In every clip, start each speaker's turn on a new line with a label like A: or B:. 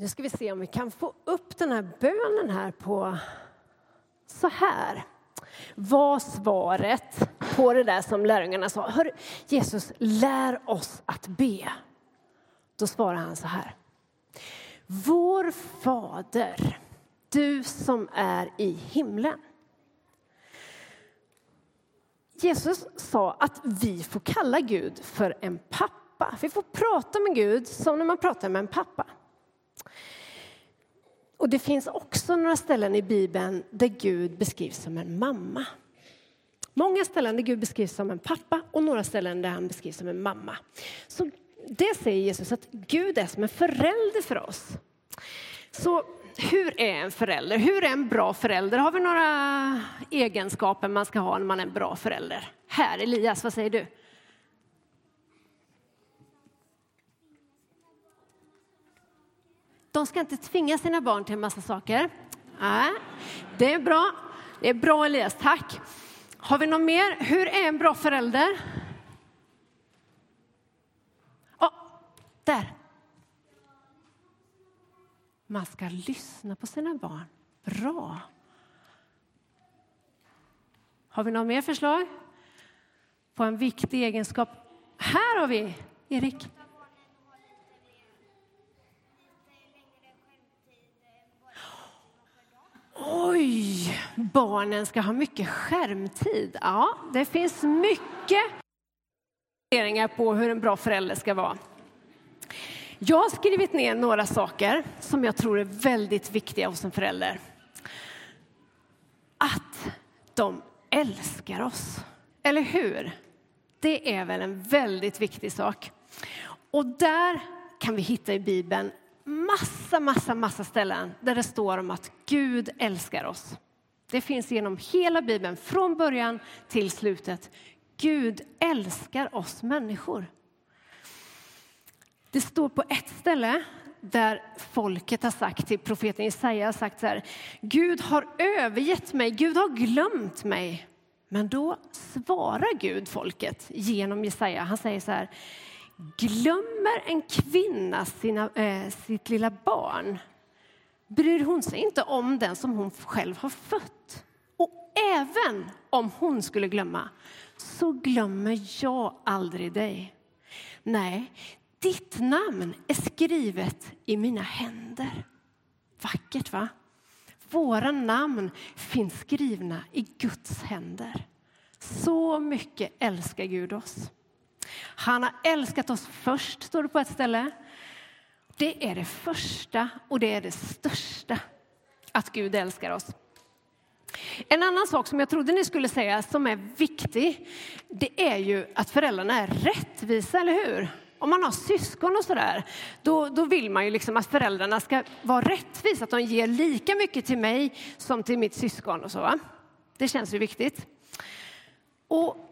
A: Nu ska vi se om vi kan få upp den här bönen här på så här. Var svaret på det där som lärjungarna sa. Hör, Jesus, lär oss att be. Då svarar han så här. Vår Fader, du som är i himlen. Jesus sa att vi får kalla Gud för en pappa. Vi får prata med Gud som när man pratar med en pappa. Och det finns också några ställen i Bibeln där Gud beskrivs som en mamma. Många ställen där Gud beskrivs som en pappa och några ställen där han beskrivs som en mamma. Så det säger Jesus att Gud är som en förälder för oss. Så hur är en förälder? Hur är en bra förälder? Har vi några egenskaper man ska ha när man är en bra förälder? Här, Elias, vad säger du? De ska inte tvinga sina barn till en massa saker. Nej, det är bra. Det är bra Elias, tack. Har vi något mer? Hur är en bra förälder? Oh, där. Man ska lyssna på sina barn. Bra. Har vi något mer förslag på en viktig egenskap? Här har vi Erik. Oj, barnen ska ha mycket skärmtid. Ja, det finns mycket funderingar på hur en bra förälder ska vara. Jag har skrivit ner några saker som jag tror är väldigt viktiga hos en förälder. Att de älskar oss, eller hur? Det är väl en väldigt viktig sak. Och där kan vi hitta i Bibeln massa, massa, massa ställen där det står om att Gud älskar oss. Det finns genom hela Bibeln, från början till slutet. Gud älskar oss människor. Det står på ett ställe där folket har sagt till profeten Jesaja har sagt så här. Gud har övergett mig, Gud har glömt mig. Men då svarar Gud folket genom Jesaja. Han säger så här. Glömmer en kvinna sina, äh, sitt lilla barn bryr hon sig inte om den som hon själv har fött. Och även om hon skulle glömma så glömmer jag aldrig dig. Nej, ditt namn är skrivet i mina händer. Vackert, va? Våra namn finns skrivna i Guds händer. Så mycket älskar Gud oss. Han har älskat oss först, står det på ett ställe. Det är det första och det är det största, att Gud älskar oss. En annan sak som jag trodde ni skulle säga som är viktig, det är ju att föräldrarna är rättvisa, eller hur? Om man har syskon och sådär, då, då vill man ju liksom att föräldrarna ska vara rättvisa, att de ger lika mycket till mig som till mitt syskon och så. Va? Det känns ju viktigt. Och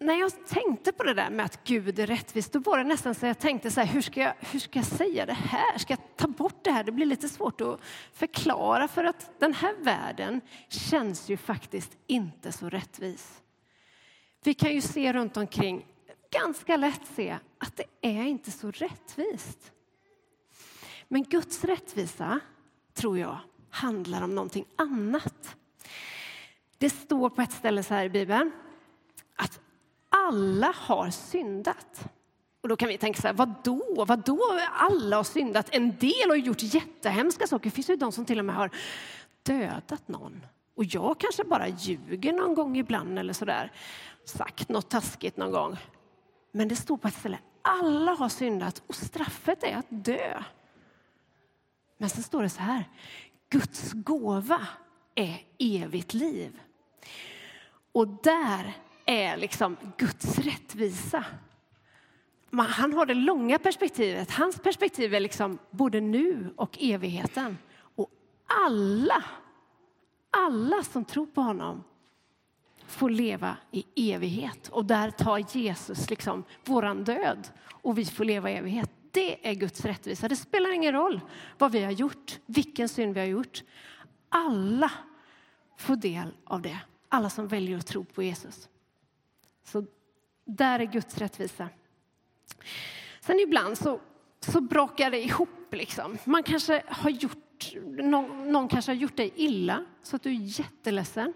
A: när jag tänkte på det där med att Gud är rättvis, då var det nästan så jag tänkte så här, hur ska jag, hur ska jag säga det här? Ska jag ta bort det här? Det blir lite svårt att förklara för att den här världen känns ju faktiskt inte så rättvis. Vi kan ju se runt omkring, ganska lätt se att det är inte så rättvist. Men Guds rättvisa, tror jag, handlar om någonting annat. Det står på ett ställe så här i Bibeln att alla har syndat. Och då kan vi tänka så här, vadå, vadå alla har syndat? En del har gjort jättehemska saker. Det finns ju de som till och med har dödat någon. Och jag kanske bara ljuger någon gång ibland eller så där. Sagt något taskigt någon gång. Men det står på ett ställe, alla har syndat och straffet är att dö. Men sen står det så här, Guds gåva är evigt liv. Och där är liksom Guds rättvisa. Han har det långa perspektivet. Hans perspektiv är liksom både nu och evigheten. Och alla, alla som tror på honom får leva i evighet. Och där tar Jesus liksom våran död och vi får leva i evighet. Det är Guds rättvisa. Det spelar ingen roll vad vi har gjort, vilken synd vi har gjort. Alla får del av det. Alla som väljer att tro på Jesus. Så där är Guds rättvisa. Sen ibland så så brakar det ihop. Liksom. Man kanske har gjort, någon, någon kanske har gjort dig illa så att du är jätteledsen.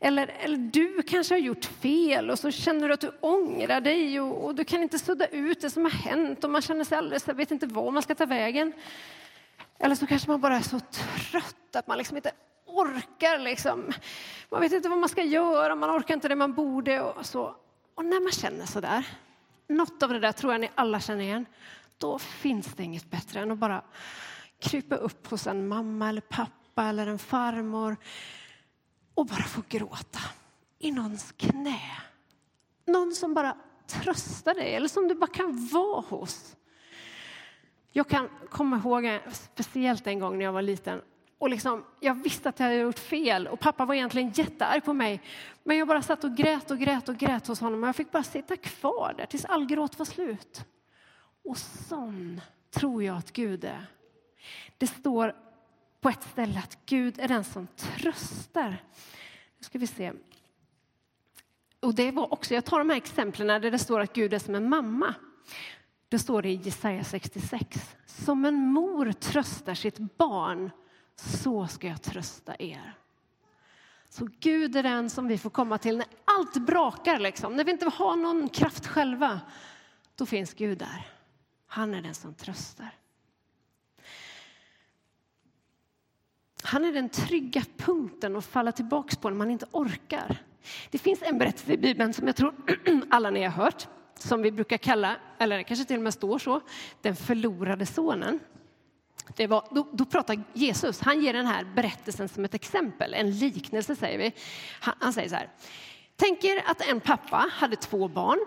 A: Eller, eller du kanske har gjort fel och så känner du att du ångrar dig och, och, du kan inte sudda ut det som har hänt och man känner sig alldeles, vet inte var man ska ta vägen. Eller så kanske man bara är så trött att man liksom inte orkar. Liksom. Man vet inte vad man ska göra, man orkar inte det man borde. Och, så. och när man känner så där, något av det där tror jag ni alla känner igen, då finns det inget bättre än att bara krypa upp hos en mamma eller pappa eller en farmor och bara få gråta i någons knä. Någon som bara tröstar dig eller som du bara kan vara hos. Jag kan komma ihåg speciellt en gång när jag var liten och liksom, jag visste att jag hade gjort fel och pappa var egentligen jättearg på mig. Men jag bara satt och grät och grät och grät hos honom och jag fick bara sitta kvar där tills all gråt var slut. Och sån tror jag att Gud är. Det står på ett ställe att Gud är den som tröstar. Nu ska vi se. Och det var också, jag tar de här exemplen där det står att Gud är som en mamma. Det står det i Jesaja 66. Som en mor tröstar sitt barn, så ska jag trösta er. Så Gud är den som vi får komma till när allt brakar, liksom. när vi inte har någon kraft själva. Då finns Gud där. Han är den som tröstar. Han är den trygga punkten att falla tillbaka på när man inte orkar. Det finns en berättelse i Bibeln som jag tror alla ni har hört, som vi brukar kalla, eller kanske till och med står så, den förlorade sonen. Det var, då, då pratar Jesus, han ger den här berättelsen som ett exempel, en liknelse säger vi. Han, han säger så här, tänk er att en pappa hade två barn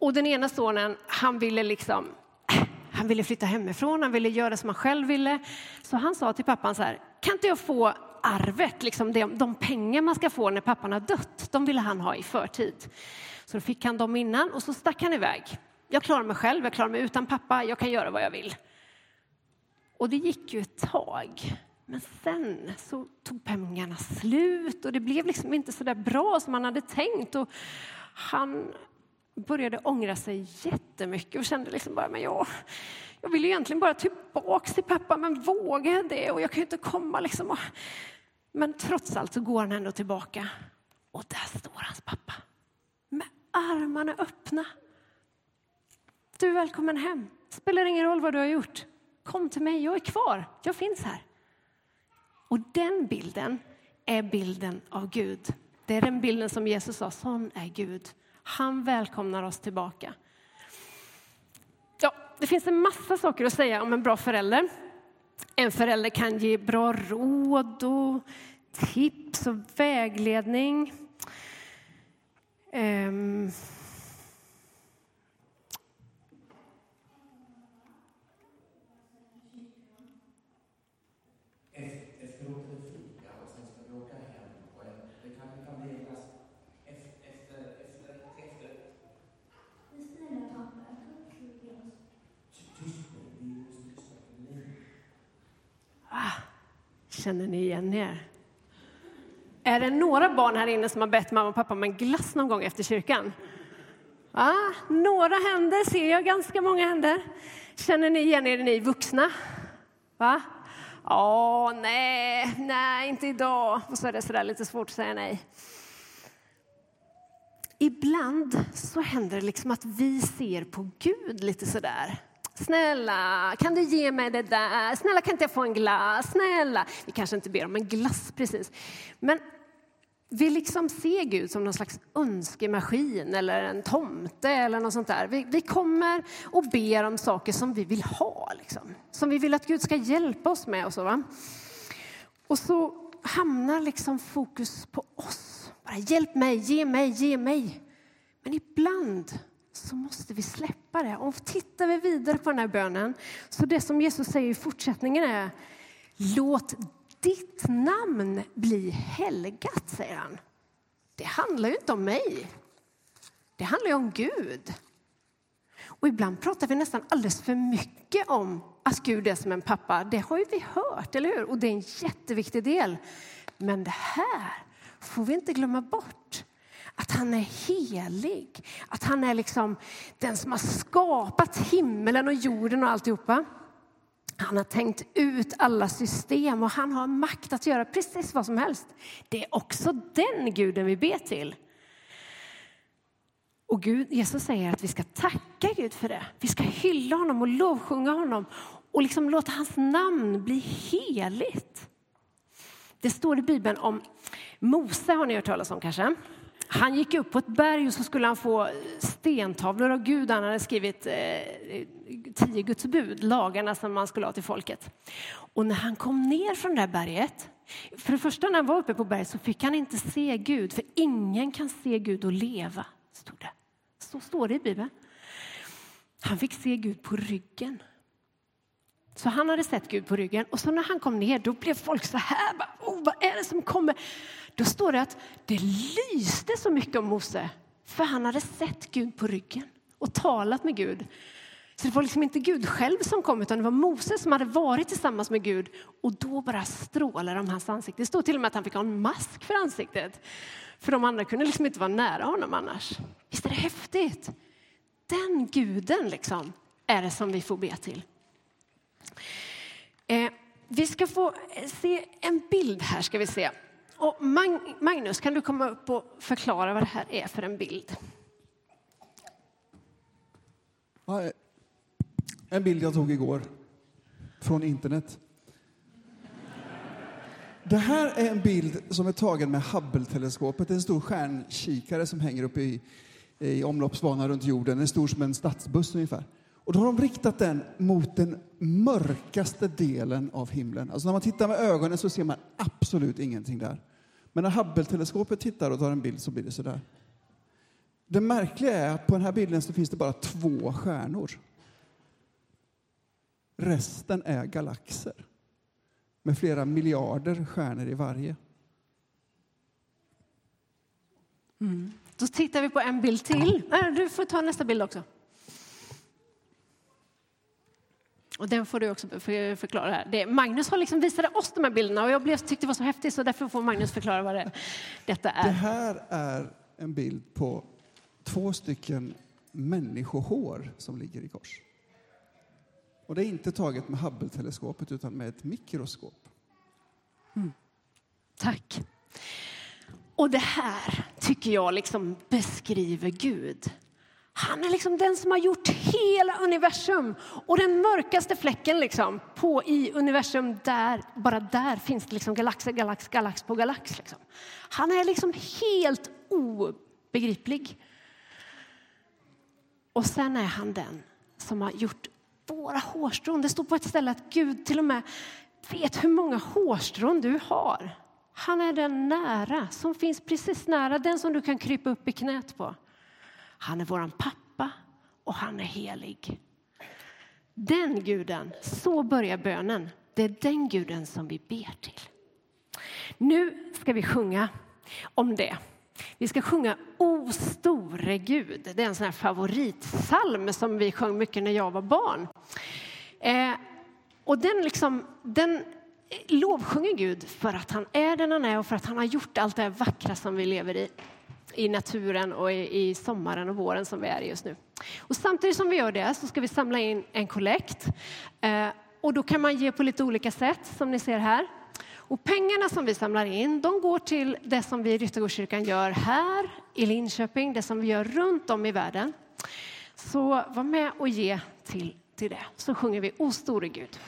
A: och den ena sonen, han ville liksom han ville flytta hemifrån, han ville göra som han själv ville. Så han sa till pappan så här, kan inte jag få arvet, liksom de, de pengar man ska få när pappan har dött, de ville han ha i förtid. Så då fick han dem innan och så stack han iväg. Jag klarar mig själv, jag klarar mig utan pappa, jag kan göra vad jag vill. Och det gick ju ett tag. Men sen så tog pengarna slut och det blev liksom inte så där bra som han hade tänkt. Och han började ångra sig jättemycket och kände liksom bara, men jag, jag vill egentligen bara tillbaka till pappa, men vågar jag det? Och jag kan ju inte komma liksom. Men trots allt så går han ändå tillbaka. Och där står hans pappa med armarna öppna. Du är välkommen hem. Spelar ingen roll vad du har gjort. Kom till mig, jag är kvar. Jag finns här. Och den bilden är bilden av Gud. Det är den bilden som Jesus sa, sån är Gud. Han välkomnar oss tillbaka. Ja, det finns en massa saker att säga om en bra förälder. En förälder kan ge bra råd och tips och vägledning. Um, Känner ni igen er? Är det några barn här inne som har bett mamma och pappa om en glass någon gång efter kyrkan? Ja, några händer ser jag, ganska många händer. Känner ni igen er, ni vuxna? Va? Ja, nej, nej, inte idag. Och så är det sådär lite svårt att säga nej. Ibland så händer det liksom att vi ser på Gud lite sådär. Snälla, kan du ge mig det där? Snälla, kan inte jag få en glass? Snälla. Vi kanske inte ber om en glass precis. Men vi liksom ser Gud som någon slags önskemaskin eller en tomte eller något sånt där. Vi, vi kommer och ber om saker som vi vill ha, liksom. som vi vill att Gud ska hjälpa oss med. Och så, va? och så hamnar liksom fokus på oss. Bara, hjälp mig, ge mig, ge mig. Men ibland så måste vi släppa det. Och tittar vi vidare på den här bönen, så det som Jesus säger i fortsättningen är Låt ditt namn bli helgat, säger han. Det handlar ju inte om mig. Det handlar ju om Gud. Och ibland pratar vi nästan alldeles för mycket om att Gud är som en pappa. Det har ju vi hört, eller hur? Och det är en jätteviktig del. Men det här får vi inte glömma bort att han är helig. Att han är liksom den som har skapat himmelen och jorden och alltihopa. Han har tänkt ut alla system och han har makt att göra precis vad som helst. Det är också den guden vi ber till. Och Gud, Jesus säger att vi ska tacka Gud för det. Vi ska hylla honom och lovsjunga honom och liksom låta hans namn bli heligt. Det står i Bibeln om Mose, har ni hört talas om kanske? Han gick upp på ett berg och så skulle han få stentavlor av Gud. Han hade skrivit eh, tio Guds bud, lagarna som man skulle ha till folket. Och när han kom ner från det här berget, för det första när han var uppe på berget så fick han inte se Gud, för ingen kan se Gud och leva, stod det. Så står det i Bibeln. Han fick se Gud på ryggen. Så han hade sett Gud på ryggen och så när han kom ner då blev folk så här, oh, vad är det som kommer? Då står det att det lyste så mycket om Mose för han hade sett Gud på ryggen och talat med Gud. Så det var liksom inte Gud själv som kom utan det var Mose som hade varit tillsammans med Gud och då bara strålade om hans ansikte. Det stod till och med att han fick ha en mask för ansiktet. För de andra kunde liksom inte vara nära honom annars. Visst är det häftigt? Den guden liksom är det som vi får be till. Eh, vi ska få eh, se en bild här ska vi se. Och Magnus, kan du komma upp och förklara vad det här är för en bild?
B: Eh, en bild jag tog igår från internet. Det här är en bild som är tagen med Hubble-teleskopet, en stor stjärnkikare som hänger uppe i, i omloppsbana runt jorden, den är stor som en stadsbuss ungefär. Och då har de riktat den mot den mörkaste delen av himlen. Alltså när man tittar med ögonen så ser man absolut ingenting där. Men när Hubble-teleskopet tittar och tar en bild så blir det så där. Det märkliga är att på den här bilden så finns det bara två stjärnor. Resten är galaxer med flera miljarder stjärnor i varje.
A: Mm. Då tittar vi på en bild till. Äh, du får ta nästa bild också. Och den får du också förklara här. Det, Magnus har liksom visade oss de här bilderna och jag blev, tyckte det var så häftigt så därför får Magnus förklara vad det, detta är.
B: Det här är en bild på två stycken människohår som ligger i kors. Och det är inte taget med Hubble-teleskopet utan med ett mikroskop.
A: Mm. Tack. Och det här tycker jag liksom beskriver Gud. Han är liksom den som har gjort hela universum. Och den mörkaste fläcken liksom på i universum, där, bara där finns det liksom galaxer, galax, galax på galax. Liksom. Han är liksom helt obegriplig. Och sen är han den som har gjort våra hårstrån. Det står på ett ställe att Gud till och med vet hur många hårstrån du har. Han är den nära, som finns precis nära, den som du kan krypa upp i knät på. Han är vår pappa och han är helig. Den guden, så börjar bönen. Det är den guden som vi ber till. Nu ska vi sjunga om det. Vi ska sjunga O store Gud. Det är en sån här favoritsalm som vi sjöng mycket när jag var barn. Eh, och den, liksom, den lovsjunger Gud för att han är den han är och för att han har gjort allt det vackra som vi lever i i naturen och i, i, sommaren och våren som vi är i just nu. Och samtidigt som vi gör det så ska vi samla in en kollekt. Eh, och då kan man ge på lite olika sätt som ni ser här. Och pengarna som vi samlar in de går till det som vi i Ryttargårdskyrkan gör här i Linköping, det som vi gör runt om i världen. Så var med och ge till, till det, så sjunger vi O store Gud.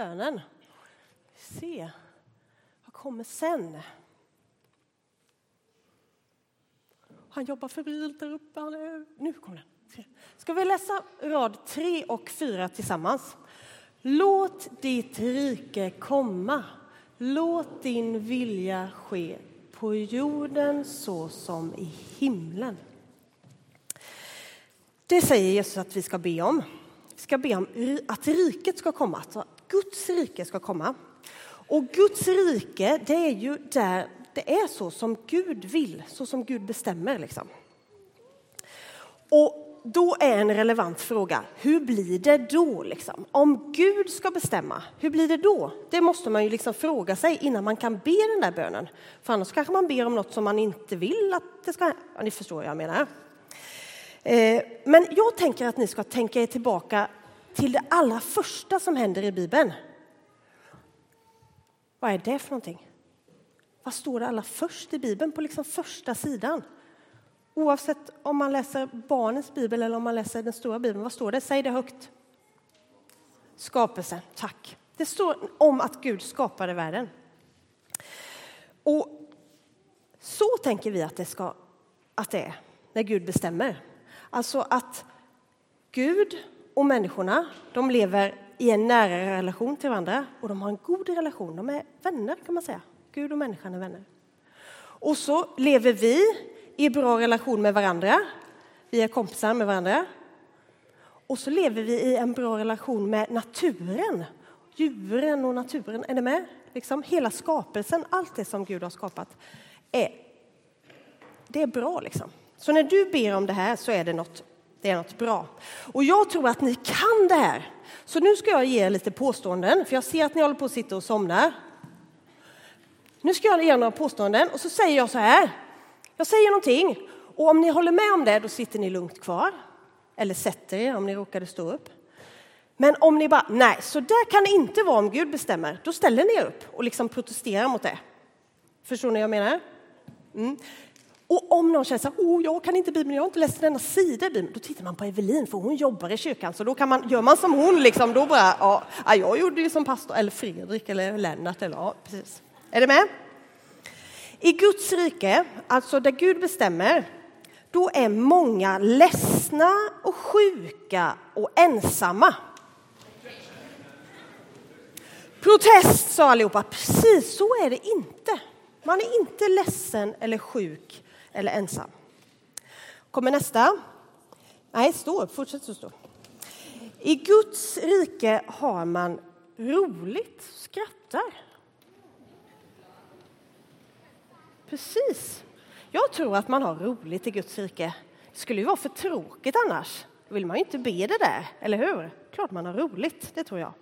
C: Bönen. Se, vad kommer sen? Han jobbar febrilt där uppe. Nu kommer den. Ska vi läsa rad 3 och 4 tillsammans? Låt ditt rike komma. Låt din vilja ske på jorden så som i himlen. Det säger Jesus att vi ska be om. Vi ska be om att riket ska komma, Guds rike ska komma. Och Guds rike, det är ju där det är så som Gud vill, så som Gud bestämmer. Liksom. Och då är en relevant fråga, hur blir det då? Liksom? Om Gud ska bestämma, hur blir det då? Det måste man ju liksom fråga sig innan man kan be den där bönen. För annars kanske man ber om något som man inte vill att det ska ja, Ni förstår vad jag menar. Eh, men jag tänker att ni ska tänka er tillbaka till det allra första som händer i Bibeln. Vad är det för någonting? Vad står det allra först i Bibeln, på liksom första sidan? Oavsett om man läser barnens bibel eller om man läser den stora bibeln, vad står det? Säg det högt. Skapelse, tack. Det står om att Gud skapade världen. Och så tänker vi att det, ska, att det är när Gud bestämmer. Alltså att Gud och människorna, de lever i en nära relation till varandra och de har en god relation. De är vänner kan man säga. Gud och människan är vänner. Och så lever vi i bra relation med varandra. Vi är kompisar med varandra. Och så lever vi i en bra relation med naturen. Djuren och naturen. Är ni med? Liksom hela skapelsen, allt det som Gud har skapat, är, det är bra. Liksom. Så när du ber om det här så är det något, det är något bra. Och jag tror att ni kan det här. Så nu ska jag ge er lite påståenden, för jag ser att ni håller på att sitta och somna. Nu ska jag ge några påståenden och så säger jag så här. Jag säger någonting och om ni håller med om det, då sitter ni lugnt kvar. Eller sätter er om ni råkade stå upp. Men om ni bara, nej, så där kan det inte vara om Gud bestämmer, då ställer ni er upp och liksom protesterar mot det. Förstår ni vad jag menar? Mm. Och om någon känner så här, oh, jag kan inte Bibeln, jag har inte läst denna sida i Bibeln, då tittar man på Evelin för hon jobbar i kyrkan, så då kan man, gör man som hon liksom, då bara, ja, jag gjorde ju som pastor, eller Fredrik eller Lennart, eller ja, precis. Är det med? I Guds rike, alltså där Gud bestämmer, då är många ledsna och sjuka och ensamma. Protest, sa allihopa. Precis så är det inte. Man är inte ledsen eller sjuk eller ensam. Kommer nästa. Nej, stå upp. Fortsätt så stå. I Guds rike har man roligt, skrattar. Precis. Jag tror att man har roligt i Guds rike. Det skulle ju vara för tråkigt annars. Då vill man ju inte be det där, eller hur? Klart man har roligt, det tror jag.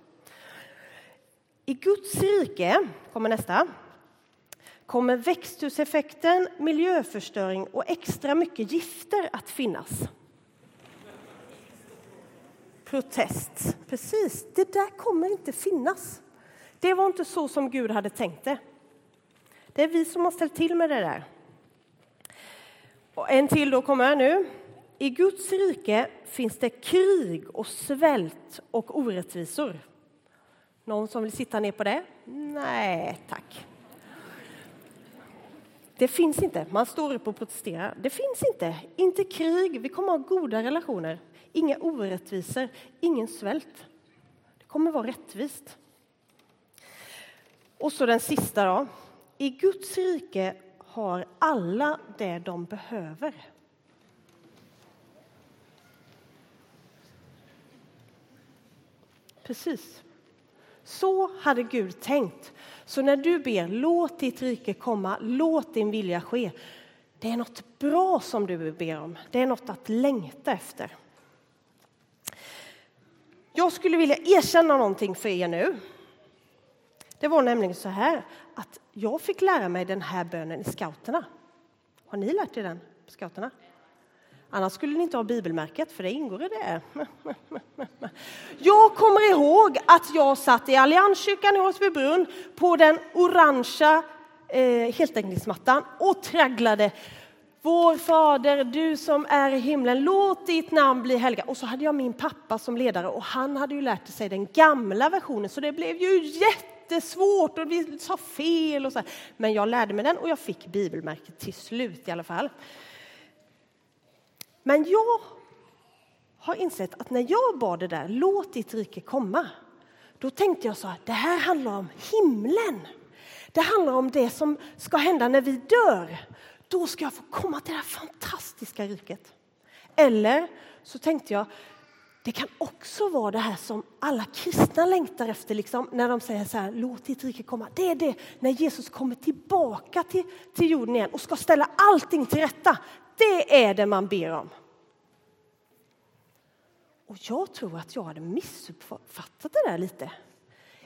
C: I Guds rike, kommer nästa, kommer växthuseffekten, miljöförstöring och extra mycket gifter att finnas. Protest. Precis, det där kommer inte finnas. Det var inte så som Gud hade tänkt det. Det är vi som har ställt till med det där. Och en till då kommer nu. I Guds rike finns det krig och svält och orättvisor. Någon som vill sitta ner på det? Nej, tack. Det finns inte. Man står upp och protesterar. Det finns inte. Inte krig. Vi kommer ha goda relationer. Inga orättvisor, ingen svält. Det kommer vara rättvist. Och så den sista då. I Guds rike har alla det de behöver. Precis. Så hade Gud tänkt. Så när du ber låt ditt rike komma, låt din vilja ske. Det är något bra som du ber om. Det är något att längta efter. Jag skulle vilja erkänna någonting för er nu. Det var nämligen så här att jag fick lära mig den här bönen i scouterna. Har ni lärt er den på scouterna? Annars skulle ni inte ha bibelmärket, för det ingår i det. Jag kommer ihåg att jag satt i Allianskyrkan i Åsbybrunn på den orangea eh, heltäckningsmattan och tragglade Vår Fader, du som är i himlen, låt ditt namn bli helgat. Och så hade jag min pappa som ledare och han hade ju lärt sig den gamla versionen så det blev ju jättesvårt och vi sa fel och så. Men jag lärde mig den och jag fick bibelmärket till slut i alla fall. Men jag har insett att när jag bad det där, låt ditt rike komma, då tänkte jag så här, det här handlar om himlen. Det handlar om det som ska hända när vi dör. Då ska jag få komma till det här fantastiska riket. Eller så tänkte jag, det kan också vara det här som alla kristna längtar efter, liksom, när de säger så här, låt ditt rike komma. Det är det när Jesus kommer tillbaka till, till jorden igen och ska ställa allting till rätta. Det är det man ber om. Och jag tror att jag hade missuppfattat det där lite.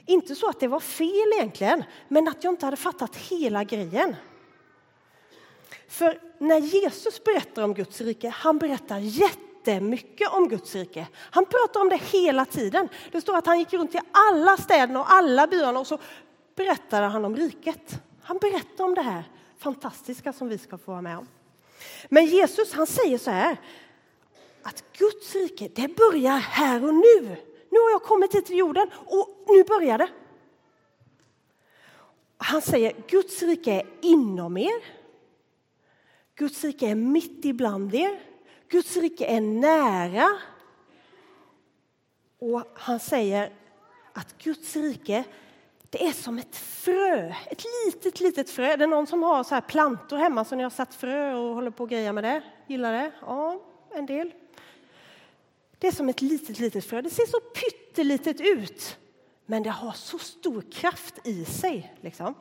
C: Inte så att det var fel egentligen, men att jag inte hade fattat hela grejen. För när Jesus berättar om Guds rike, han berättar jättemycket om Guds rike. Han pratar om det hela tiden. Det står att han gick runt i alla städerna och alla byarna och så berättade han om riket. Han berättar om det här fantastiska som vi ska få vara med om. Men Jesus han säger så här, att Guds rike det börjar här och nu. Nu har jag kommit hit till jorden och nu börjar det. Han säger Guds rike är inom er. Guds rike är mitt ibland er. Guds rike är nära. Och han säger att Guds rike det är som ett frö, ett litet, litet frö. Det är någon som har så här plantor hemma som ni har satt frö och håller på och grejer med det? Gillar det? Ja, en del. Det är som ett litet, litet frö. Det ser så pyttelitet ut, men det har så stor kraft i sig. Liksom.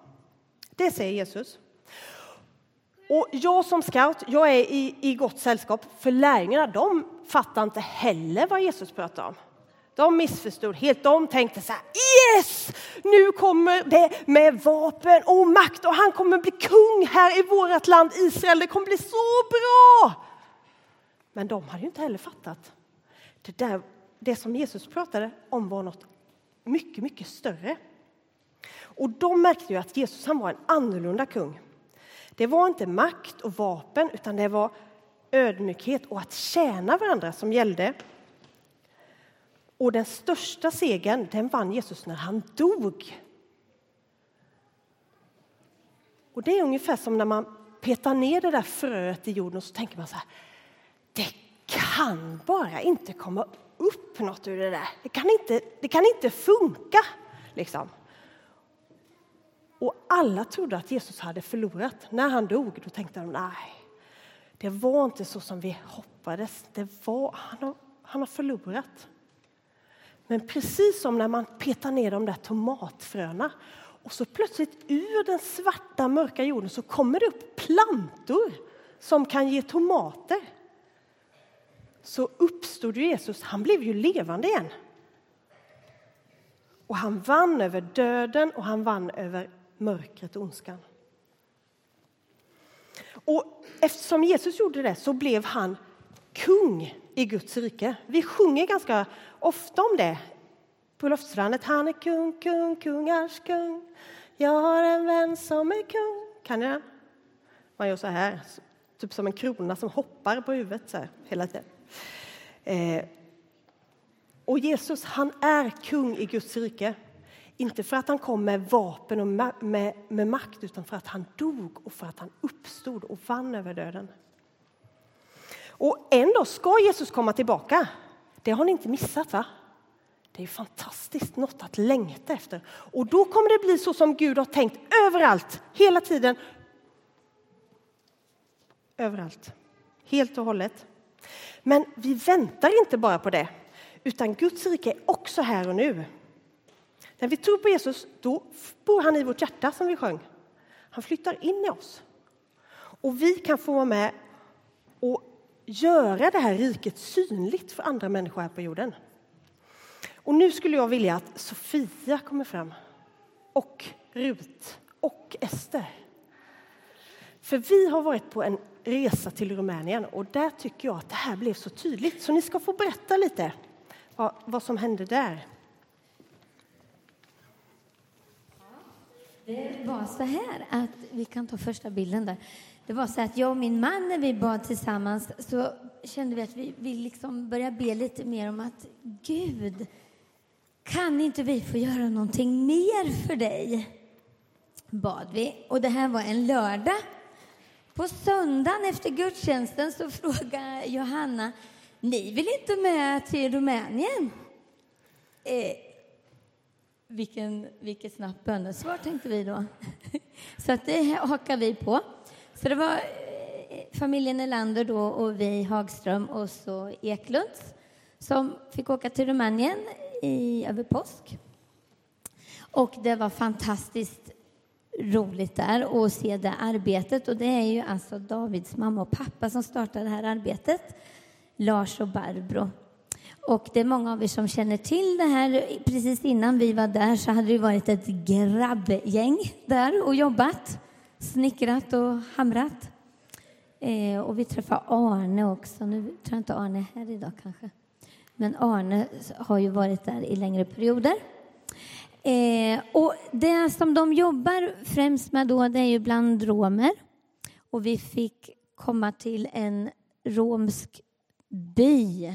C: Det säger Jesus. Och jag som scout, jag är i, i gott sällskap, för lärjungarna de fattar inte heller vad Jesus pratar om. De missförstod helt. De tänkte så här, yes! Nu kommer det med vapen och makt och han kommer bli kung här i vårt land Israel. Det kommer bli så bra! Men de hade ju inte heller fattat. Det, där, det som Jesus pratade om var något mycket, mycket större. Och de märkte ju att Jesus han var en annorlunda kung. Det var inte makt och vapen, utan det var ödmjukhet och att tjäna varandra som gällde. Och den största segern den vann Jesus när han dog. Och Det är ungefär som när man petar ner det där fröet i jorden och så tänker man så här. Det kan bara inte komma upp något ur det där. Det kan inte, det kan inte funka. Liksom. Och alla trodde att Jesus hade förlorat. När han dog då tänkte de nej, det var inte så som vi hoppades. Det var, han, har, han har förlorat. Men precis som när man petar ner de där tomatfröna och så plötsligt ur den svarta mörka jorden så kommer det upp plantor som kan ge tomater. Så uppstod Jesus, han blev ju levande igen. Och han vann över döden och han vann över mörkret och ondskan. Och eftersom Jesus gjorde det så blev han kung i Guds rike. Vi sjunger ganska ofta om det på loftstrandet. Han är kung, kung, kungars kung. Jag har en vän som är kung. Kan ni den? Man gör så här, typ som en krona som hoppar på huvudet så här, hela tiden. Eh, och Jesus, han är kung i Guds rike. Inte för att han kom med vapen och med, med, med, makt, utan för att han dog och för att han uppstod och vann över döden. Och en dag ska Jesus komma tillbaka. Det har ni inte missat, va? Det är fantastiskt, något att längta efter. Och då kommer det bli så som Gud har tänkt överallt, hela tiden. Överallt, helt och hållet. Men vi väntar inte bara på det, utan Guds rike är också här och nu. När vi tror på Jesus, då bor han i vårt hjärta som vi sjöng. Han flyttar in i oss. Och vi kan få vara med och göra det här riket synligt för andra människor här på jorden. Och nu skulle jag vilja att Sofia kommer fram, och Rut och Ester. För vi har varit på en resa till Rumänien och där tycker jag att det här blev så tydligt. Så ni ska få berätta lite vad, vad som hände där.
D: Det var så här att vi kan ta första bilden där. Det var så att jag och min man, när vi bad tillsammans, så kände vi att vi vill liksom börja be lite mer om att Gud, kan inte vi få göra någonting mer för dig? Bad vi. Och det här var en lördag. På söndagen efter gudstjänsten så frågade Johanna, ni vill inte med till Rumänien? Eh, vilken, vilket snabbt bönesvar, tänkte vi då. Så att det hakar vi på. Så det var eh, familjen Elander då och vi Hagström och så Eklunds som fick åka till Rumänien i, över påsk. Och det var fantastiskt roligt där att se det arbetet. Och det är ju alltså Davids mamma och pappa som startade det här arbetet, Lars och Barbro. Och det är många av er som känner till det här. Precis innan vi var där så hade det varit ett grabbgäng där och jobbat, snickrat och hamrat. Eh, och vi träffade Arne också. Nu tror jag inte Arne är här idag kanske. Men Arne har ju varit där i längre perioder. Eh, och det som de jobbar främst med då, det är ju bland romer. Och vi fick komma till en romsk by.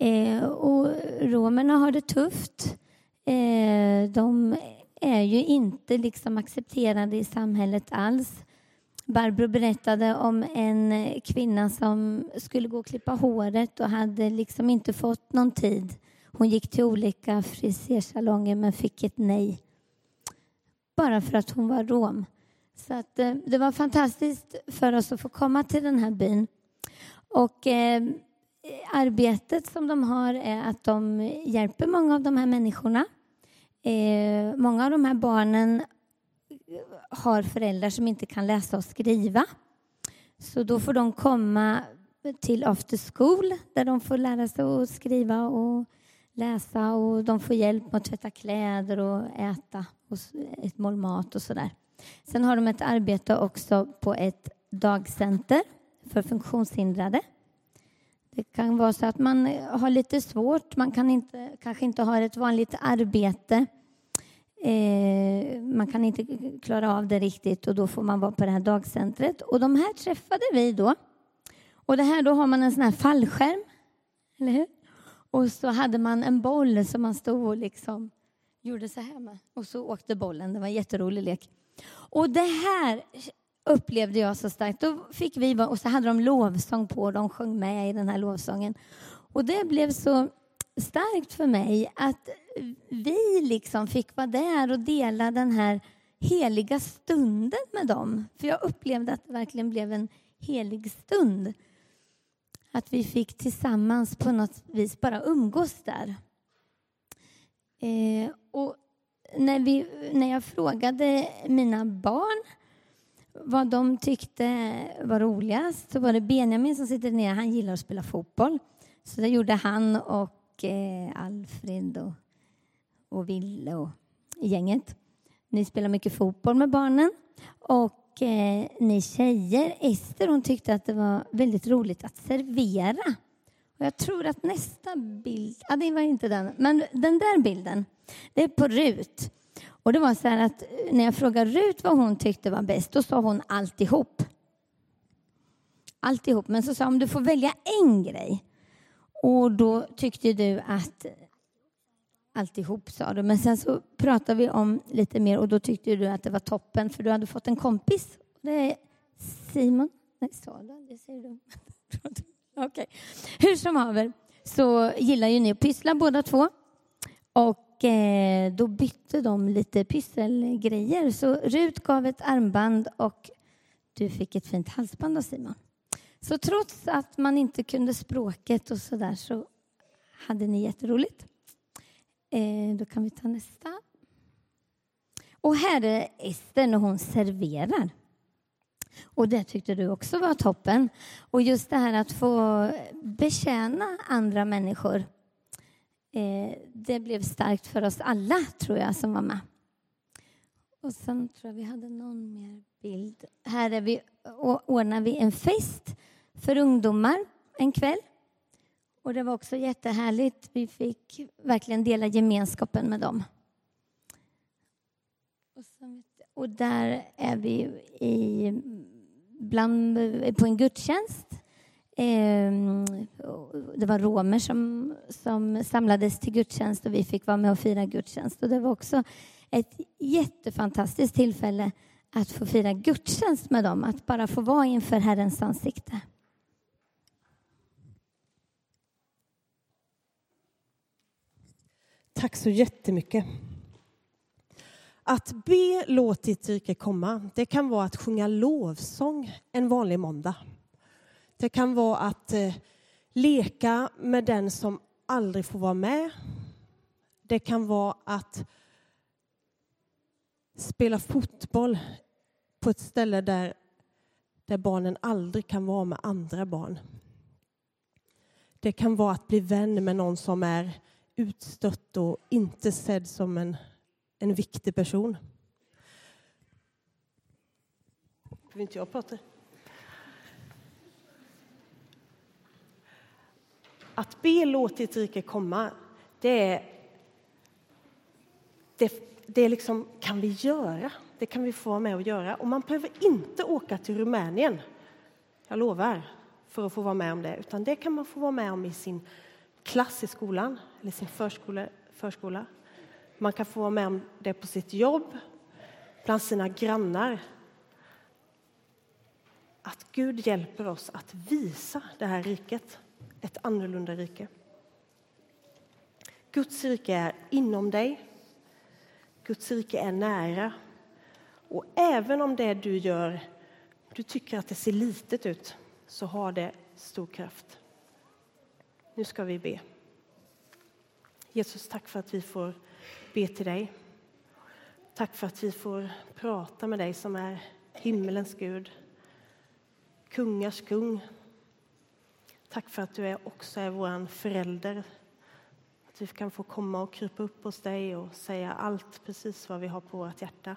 D: Eh, och romerna har det tufft. Eh, de är ju inte liksom accepterade i samhället alls. Barbro berättade om en kvinna som skulle gå och klippa håret och hade liksom inte fått någon tid. Hon gick till olika frisersalonger men fick ett nej. Bara för att hon var rom. Så att, eh, det var fantastiskt för oss att få komma till den här byn. Och eh, arbetet som de har är att de hjälper många av de här människorna. Eh, många av de här barnen eh, har föräldrar som inte kan läsa och skriva. Så då får de komma till after school där de får lära sig att skriva och läsa och de får hjälp med att tvätta kläder och äta och ett mål mat och sådär. Sen har de ett arbete också på ett dagcenter för funktionshindrade. Det kan vara så att man har lite svårt, man kan inte, kanske inte har ett vanligt arbete Eh, man kan inte klara av det riktigt och då får man vara på det här dagcentret. Och de här träffade vi då. Och det här då har man en sån här fallskärm, eller hur? Och så hade man en boll som man stod och liksom gjorde så här med. Och så åkte bollen. Det var en jätterolig lek. Och det här upplevde jag så starkt. Då fick vi, och så hade de lovsång på, de sjöng med i den här lovsången. Och det blev så starkt för mig att vi liksom fick vara där och dela den här heliga stunden med dem. För jag upplevde att det verkligen blev en helig stund. Att vi fick tillsammans på något vis bara umgås där. Eh, och när, vi, när jag frågade mina barn vad de tyckte var roligast så var det Benjamin som sitter nere, Han gillar att spela fotboll. Så det gjorde han och eh, Alfred och, och Ville och gänget. Ni spelar mycket fotboll med barnen. Och eh, ni tjejer, Ester hon tyckte att det var väldigt roligt att servera. Och jag tror att nästa bild, ja det var inte den, men den där bilden, det är på Rut. Och det var så här att eh, när jag frågade Rut vad hon tyckte var bäst, då sa hon alltihop. Alltihop. Men så sa hon, om du får välja en grej och då tyckte du att alltihop sa du. Men sen så pratade vi om lite mer och då tyckte du att det var toppen för du hade fått en kompis. Det är Simon. Nej, sa du det? säger du. Okej. Okay. Hur som haver så gillar ju ni att pyssla båda två. Och Eh, då bytte de lite pysselgrejer. Så Rut gav ett armband och du fick ett fint halsband av Simon. Så trots att man inte kunde språket och så där så hade ni jätteroligt. Eh, då kan vi ta nästa. Och här är Ester när hon serverar. Och det tyckte du också var toppen. Och just det här att få betjäna andra människor. Eh, det blev starkt för oss alla, tror jag, som var med. Och sen tror jag vi hade någon mer bild. Här är vi, ordnar vi en fest för ungdomar en kväll. Och det var också jättehärligt. Vi fick verkligen dela gemenskapen med dem. Och, Och där är vi i, bland, på en gudstjänst. Ehm, det var romer som, som samlades till gudstjänst och vi fick vara med och fira gudstjänst. Och det var också ett jättefantastiskt tillfälle att få fira gudstjänst med dem, att bara få vara inför Herrens ansikte.
C: Tack så jättemycket. Att be låt ditt rike komma, det kan vara att sjunga lovsång en vanlig måndag. Det kan vara att eh, leka med den som aldrig får vara med. Det kan vara att spela fotboll på ett ställe där, där barnen aldrig kan vara med andra barn. Det kan vara att bli vän med någon som är utstött och inte sedd som en, en viktig person. Behöver inte jag prata? Att be låt ditt rike komma, det är, det, det liksom, kan vi göra. Det kan vi få vara med och göra. Och man behöver inte åka till Rumänien, jag lovar, för att få vara med om det. Utan det kan man få vara med om i sin klass i skolan eller sin förskola. förskola. Man kan få vara med om det på sitt jobb, bland sina grannar. Att Gud hjälper oss att visa det här riket, ett annorlunda rike. Guds rike är inom dig. Guds rike är nära. Och även om det du gör, du tycker att det ser litet ut, så har det stor kraft. Nu ska vi be. Jesus, tack för att vi får be till dig. Tack för att vi får prata med dig som är himmelens Gud, kungars kung. Tack för att du också är vår förälder. Att vi kan få komma och krypa upp hos dig och säga allt precis vad vi har på vårt hjärta.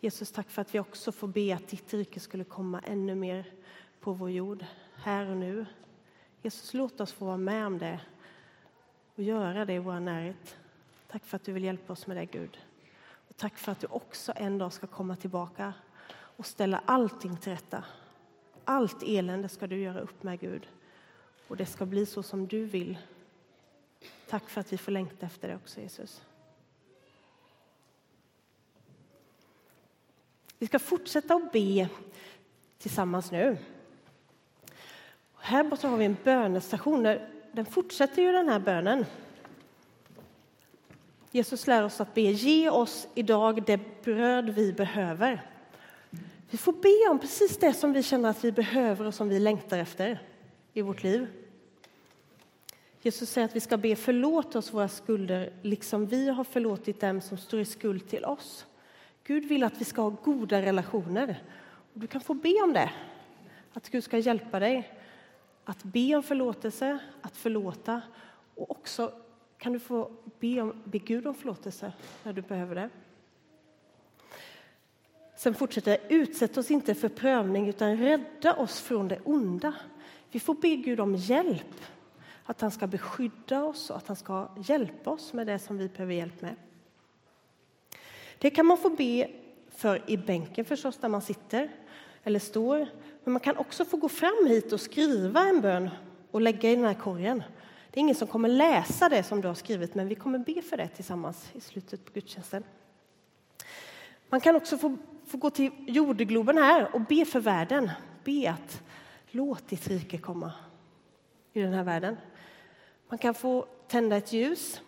C: Jesus, tack för att vi också får be att ditt rike skulle komma ännu mer på vår jord, här och nu. Jesus, låt oss få vara med om det och göra det i vår närhet. Tack för att du vill hjälpa oss med det, Gud. Och tack för att du också en dag ska komma tillbaka och ställa allting till rätta. Allt elände ska du göra upp med, Gud. Och det ska bli så som du vill. Tack för att vi får längta efter det också, Jesus. Vi ska fortsätta att be tillsammans nu. Här borta har vi en bönestation. Den fortsätter ju den här bönen. Jesus lär oss att be. Ge oss idag det bröd vi behöver. Vi får be om precis det som vi känner att vi behöver och som vi längtar efter i vårt liv. Jesus säger att vi ska be förlåt oss våra skulder liksom vi har förlåtit dem som står i skuld till oss. Gud vill att vi ska ha goda relationer. Och du kan få be om det, att Gud ska hjälpa dig att be om förlåtelse, att förlåta och också kan du få be, om, be Gud om förlåtelse när du behöver det. Sen fortsätter det, utsätt oss inte för prövning utan rädda oss från det onda. Vi får be Gud om hjälp, att han ska beskydda oss och att han ska hjälpa oss med det som vi behöver hjälp med. Det kan man få be för i bänken förstås, där man sitter eller står. Men man kan också få gå fram hit och skriva en bön och lägga i den här korgen. Det är ingen som kommer läsa det som du har skrivit, men vi kommer be för det tillsammans i slutet på gudstjänsten. Man kan också få, får gå till jordgloben här och be för världen. Be att låt ditt rike komma i den här världen. Man kan få tända ett ljus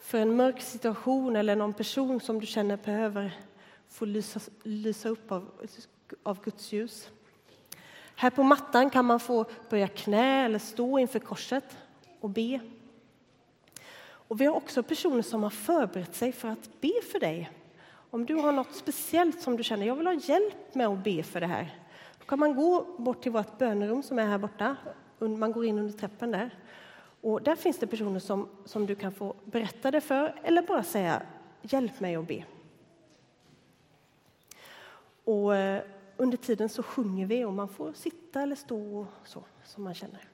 C: för en mörk situation eller någon person som du känner behöver få lysa, lysa upp av, av Guds ljus. Här på mattan kan man få böja knä eller stå inför korset och be. Och vi har också personer som har förberett sig för att be för dig. Om du har något speciellt som du känner, jag vill ha hjälp med att be för det här. Då kan man gå bort till vårt bönerum som är här borta. Man går in under trappen där. Och där finns det personer som, som du kan få berätta det för eller bara säga hjälp mig att be. Och eh, under tiden så sjunger vi och man får sitta eller stå så som man känner.